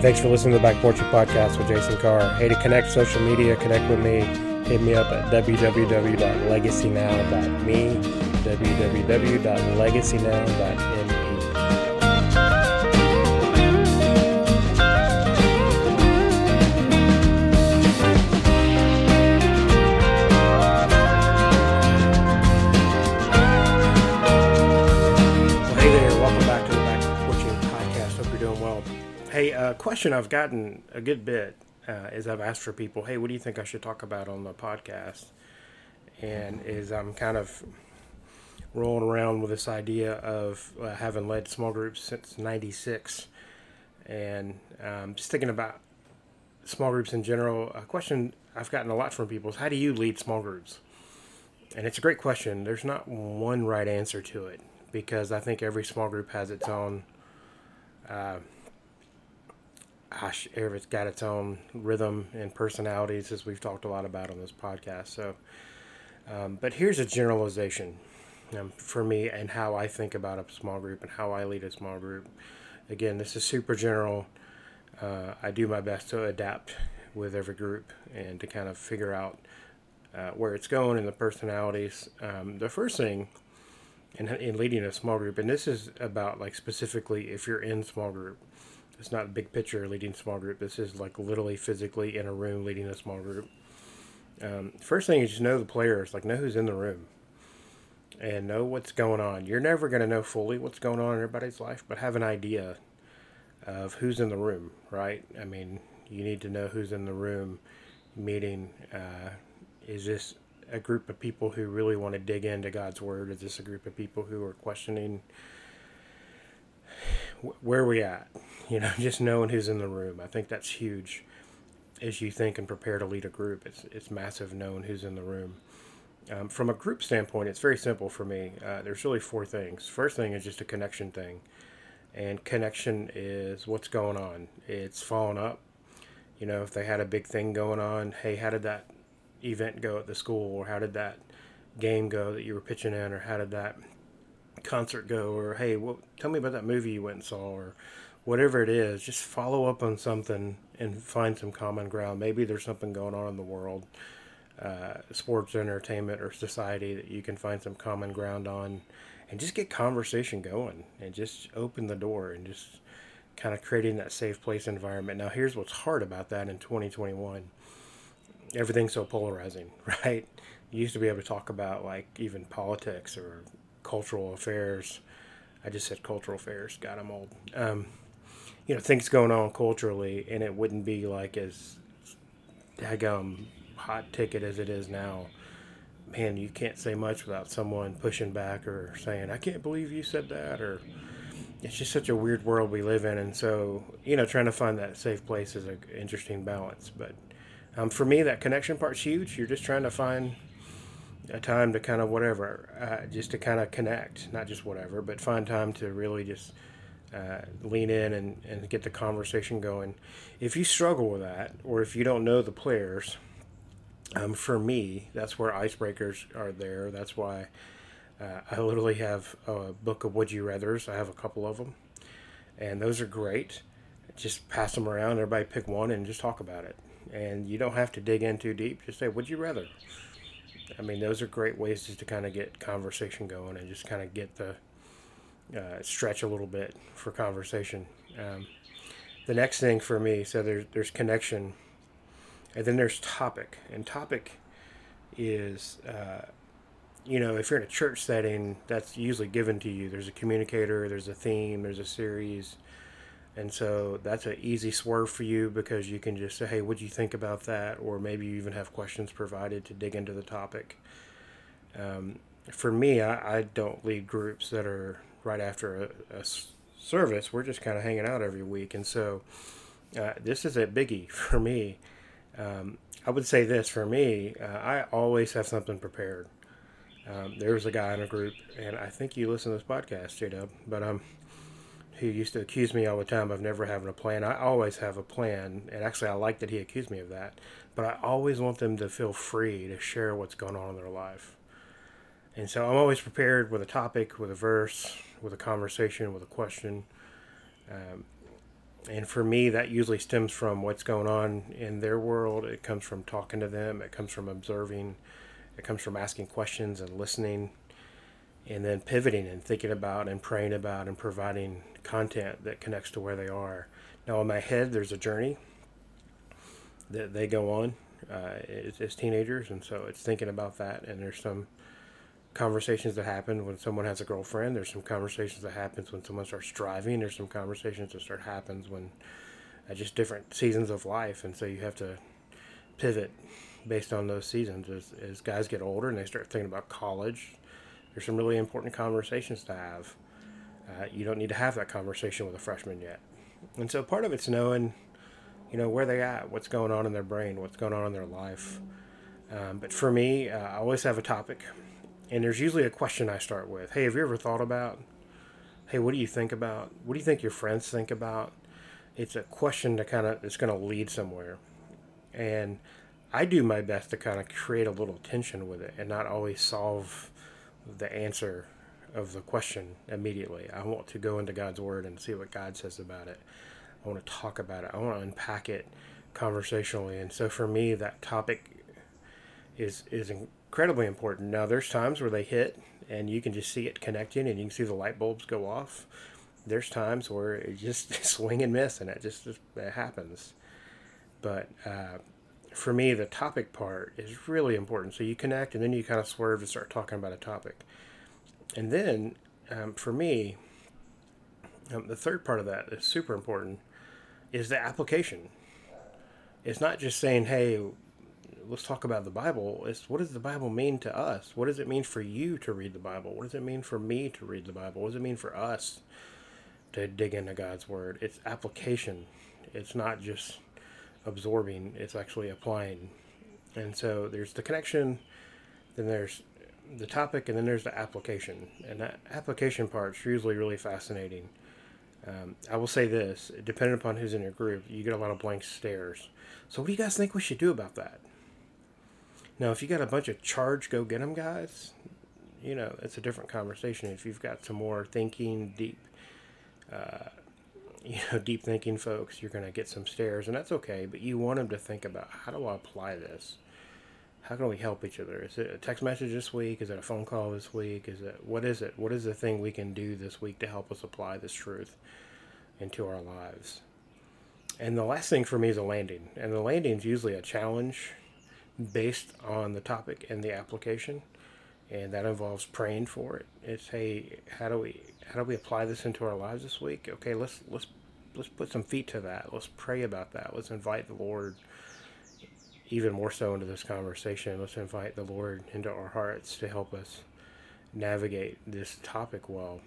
thanks for listening to the Back Porch Podcast with Jason Carr. Hey, to connect social media, connect with me, hit me up at www.legacynow.me, www.legacynow.me. question I've gotten a good bit uh, is I've asked for people, hey, what do you think I should talk about on the podcast? And is I'm kind of rolling around with this idea of uh, having led small groups since 96 and um, just thinking about small groups in general. A question I've gotten a lot from people is how do you lead small groups? And it's a great question. There's not one right answer to it because I think every small group has its own uh, gosh, it's got its own rhythm and personalities, as we've talked a lot about on this podcast. So, um, but here's a generalization um, for me and how I think about a small group and how I lead a small group. Again, this is super general. Uh, I do my best to adapt with every group and to kind of figure out uh, where it's going and the personalities. Um, the first thing in, in leading a small group, and this is about like specifically if you're in small group, it's not a big picture leading small group. This is like literally physically in a room leading a small group. Um, first thing is just know the players, like know who's in the room and know what's going on. You're never going to know fully what's going on in everybody's life, but have an idea of who's in the room, right? I mean, you need to know who's in the room meeting. Uh, is this a group of people who really want to dig into God's Word? Is this a group of people who are questioning where are we at? You know, just knowing who's in the room. I think that's huge as you think and prepare to lead a group. It's, it's massive knowing who's in the room. Um, from a group standpoint, it's very simple for me. Uh, there's really four things. First thing is just a connection thing. And connection is what's going on. It's following up. You know, if they had a big thing going on, hey, how did that event go at the school? Or how did that game go that you were pitching in? Or how did that concert go? Or hey, well, tell me about that movie you went and saw? Or whatever it is, just follow up on something and find some common ground. Maybe there's something going on in the world, uh, sports, entertainment, or society that you can find some common ground on, and just get conversation going and just open the door and just kind of creating that safe place environment. Now, here's what's hard about that in 2021 everything's so polarizing, right? You used to be able to talk about like even politics or cultural affairs. I just said cultural affairs. God, I'm old. Um, you know, things going on culturally, and it wouldn't be like as daggum hot ticket as it is now. Man, you can't say much without someone pushing back or saying, "I can't believe you said that," or it's just such a weird world we live in, and so you know, trying to find that safe place is an interesting balance. But um, for me, that connection part's huge. You're just trying to find a time to kind of whatever, uh, just to kind of connect, not just whatever, but find time to really just uh, lean in and, and get the conversation going. If you struggle with that, or if you don't know the players, um, for me, that's where icebreakers are there. That's why uh, I literally have a book of Would You Rathers. I have a couple of them, and those are great. Just pass them around. Everybody pick one and just talk about it. And you don't have to dig in too deep. Just say, Would you rather? I mean, those are great ways just to kind of get conversation going and just kind of get the uh, stretch a little bit for conversation. Um, the next thing for me, so there's there's connection, and then there's topic, and topic is, uh, you know, if you're in a church setting, that's usually given to you. There's a communicator, there's a theme, there's a series, and so that's an easy swerve for you because you can just say, hey, what do you think about that? Or maybe you even have questions provided to dig into the topic. Um, for me, I, I don't lead groups that are right after a, a service. We're just kind of hanging out every week. And so uh, this is a biggie for me. Um, I would say this for me, uh, I always have something prepared. Um, there was a guy in a group, and I think you listen to this podcast, J Dub, but um, he used to accuse me all the time of never having a plan. I always have a plan, and actually, I like that he accused me of that. But I always want them to feel free to share what's going on in their life. And so I'm always prepared with a topic, with a verse, with a conversation, with a question. Um, and for me, that usually stems from what's going on in their world. It comes from talking to them. It comes from observing. It comes from asking questions and listening, and then pivoting and thinking about and praying about and providing content that connects to where they are. Now, in my head, there's a journey that they go on uh, as, as teenagers, and so it's thinking about that. And there's some conversations that happen when someone has a girlfriend. There's some conversations that happens when someone starts driving. There's some conversations that start happens when uh, just different seasons of life, and so you have to pivot based on those seasons. As, as guys get older and they start thinking about college, there's some really important conversations to have. Uh, you don't need to have that conversation with a freshman yet, and so part of it's knowing, you know, where they at, what's going on in their brain, what's going on in their life. Um, but for me, uh, I always have a topic and there's usually a question I start with. Hey, have you ever thought about? Hey, what do you think about? What do you think your friends think about? It's a question to kind of it's going to lead somewhere, and I do my best to kind of create a little tension with it and not always solve the answer of the question immediately. I want to go into God's word and see what God says about it. I want to talk about it. I want to unpack it conversationally. And so for me, that topic is is incredibly important. Now, there's times where they hit and you can just see it connecting and you can see the light bulbs go off. There's times where it just swing and miss and it just, it happens. But uh, for me, the topic part is really important. So you connect and then you kind of swerve to start talking about a topic. And then um, for me, um, the third part of that is super important is the application. It's not just saying, hey, let's talk about the Bible. Is what does the Bible mean to us? What does it mean for you to read the Bible? What does it mean for me to read the Bible? What does it mean for us to dig into God's Word? It's application. It's not just absorbing, it's actually applying. And so there's the connection, then there's the topic, and then there's the application. And that application part is usually really fascinating. Um, I will say this depending upon who's in your group, you get a lot of blank stares. So, what do you guys think we should do about that? Now, if you got a bunch of charge, go get them guys, you know, it's a different conversation. If you've got some more thinking, deep, uh, you know, deep thinking folks, you're going to get some stares, and that's okay. But you want them to think about how do I apply this? How can we help each other? Is it a text message this week? Is it a phone call this week? Is it what is it? What is the thing we can do this week to help us apply this truth into our lives? And the last thing for me is a landing, and the landing is usually a challenge based on the topic and the application, and that involves praying for it. It's hey, how do we how do we apply this into our lives this week? Okay, let's let's let's put some feet to that. Let's pray about that. Let's invite the Lord even more so into this conversation. Let's invite the Lord into our hearts to help us navigate this topic well.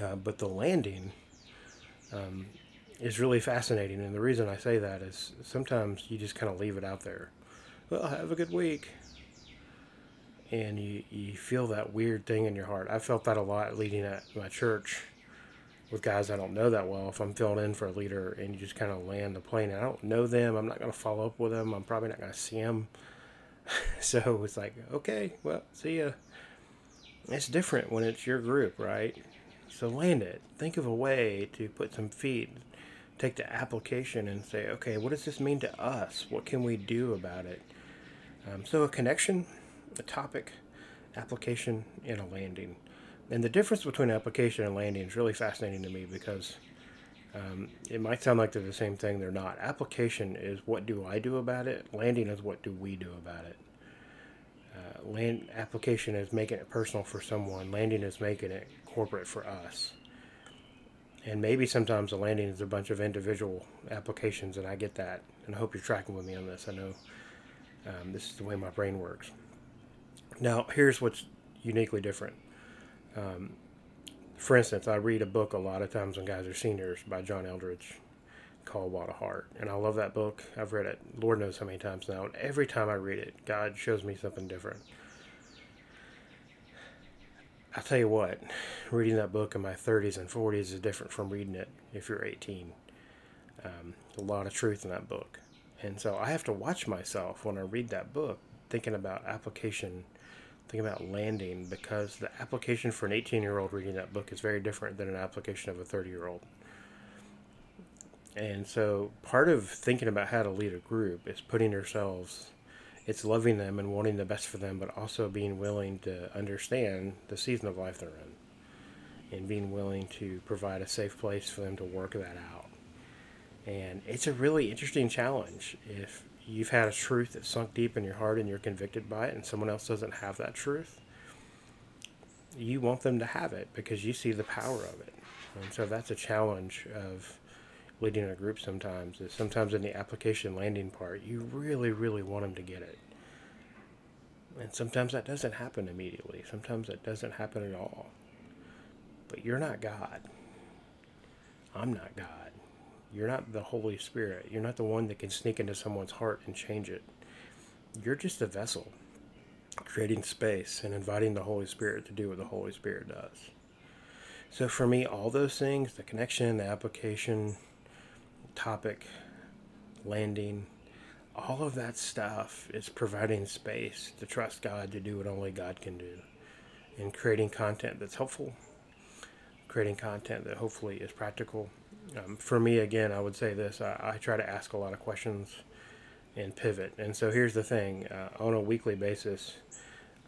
Uh, but the landing um, is really fascinating, and the reason I say that is sometimes you just kind of leave it out there well, have a good week. And you, you feel that weird thing in your heart. I felt that a lot leading at my church with guys I don't know that well. If I'm filling in for a leader and you just kind of land the plane, I don't know them. I'm not going to follow up with them. I'm probably not going to see them. so it's like, okay, well, see ya. It's different when it's your group, right? So land it. Think of a way to put some feet, take the application and say, okay, what does this mean to us? What can we do about it? Um, so a connection, a topic, application, and a landing. And the difference between application and landing is really fascinating to me because um, it might sound like they're the same thing. They're not. Application is what do I do about it. Landing is what do we do about it. Uh, land application is making it personal for someone. Landing is making it corporate for us. And maybe sometimes the landing is a bunch of individual applications, and I get that. And I hope you're tracking with me on this. I know um, this is the way my brain works. Now, here's what's uniquely different. Um, for instance, I read a book a lot of times when guys are seniors by John Eldredge called at Heart. And I love that book. I've read it Lord knows how many times now. And every time I read it, God shows me something different. I'll tell you what, reading that book in my 30s and 40s is different from reading it if you're 18. Um, a lot of truth in that book. And so I have to watch myself when I read that book, thinking about application, thinking about landing, because the application for an 18 year old reading that book is very different than an application of a 30 year old. And so part of thinking about how to lead a group is putting yourselves, it's loving them and wanting the best for them, but also being willing to understand the season of life they're in and being willing to provide a safe place for them to work that out. And it's a really interesting challenge. If you've had a truth that's sunk deep in your heart and you're convicted by it, and someone else doesn't have that truth, you want them to have it because you see the power of it. And so that's a challenge of leading a group sometimes is sometimes in the application landing part, you really, really want them to get it. And sometimes that doesn't happen immediately. Sometimes that doesn't happen at all. But you're not God. I'm not God. You're not the Holy Spirit. You're not the one that can sneak into someone's heart and change it. You're just a vessel, creating space and inviting the Holy Spirit to do what the Holy Spirit does. So for me, all those things the connection, the application, topic, landing, all of that stuff is providing space to trust God to do what only God can do and creating content that's helpful, creating content that hopefully is practical. Um, for me, again, I would say this I, I, try to ask a lot of questions and pivot. And so here's the thing uh, on a weekly basis,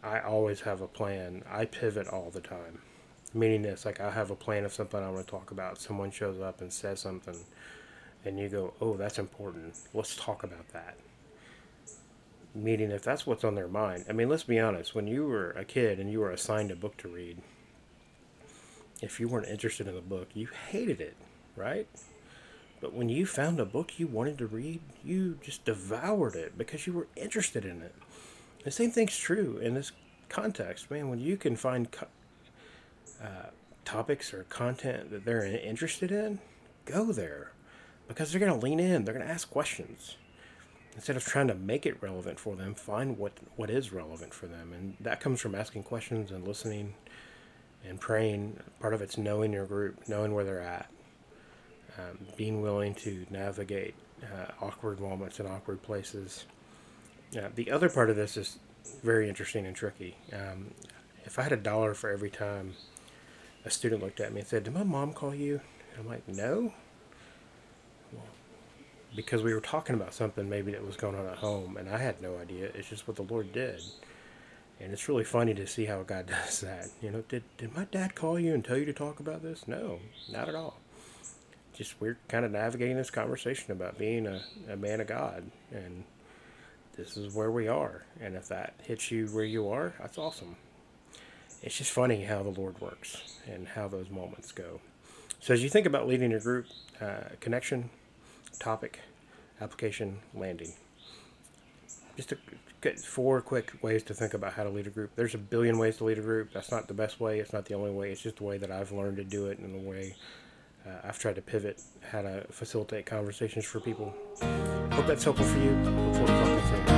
I always have a plan. I pivot all the time. Meaning this, like I have a plan of something I want to talk about. Someone shows up and says something and you go, oh, that's important. Let's talk about that. Meaning, if that's what's on their mind. I mean, let's be honest. When you were a kid and you were assigned a book to read, if you weren't interested in the book, you hated it, right? But when you found a book you wanted to read, you just devoured it because you were interested in it. The same thing's true in this context, man. When you can find co- uh, topics or content that they're interested in, go there because they're going to lean in, they're going to ask questions. Instead of trying to make it relevant for them, find what, what is relevant for them. And that comes from asking questions and listening and praying. Part of it's knowing your group, knowing where they're at, um, being willing to navigate uh, awkward moments and awkward places. Uh, the other part of this is very interesting and tricky. Um, if I had a dollar for every time a student looked at me and said, Did my mom call you? I'm like, No because we were talking about something maybe that was going on at home, and I had no idea. It's just what the Lord did, and it's really funny to see how God does that. You know, did did my dad call you and tell you to talk about this? No, not at all. Just we're kind of navigating this conversation about being a, a man of God, and this is where we are. And if that hits you where you are, that's awesome. It's just funny how the Lord works and how those moments go. So as you think about leading your group, uh, connection topic, application, landing. Just a, four quick ways to think about how to lead a group. There's a billion ways to lead a group. That's not the best way. It's not the only way. It's just the way that I've learned to do it and the way uh, I've tried to pivot how to facilitate conversations for people. Hope that's helpful for you. Look forward to talking.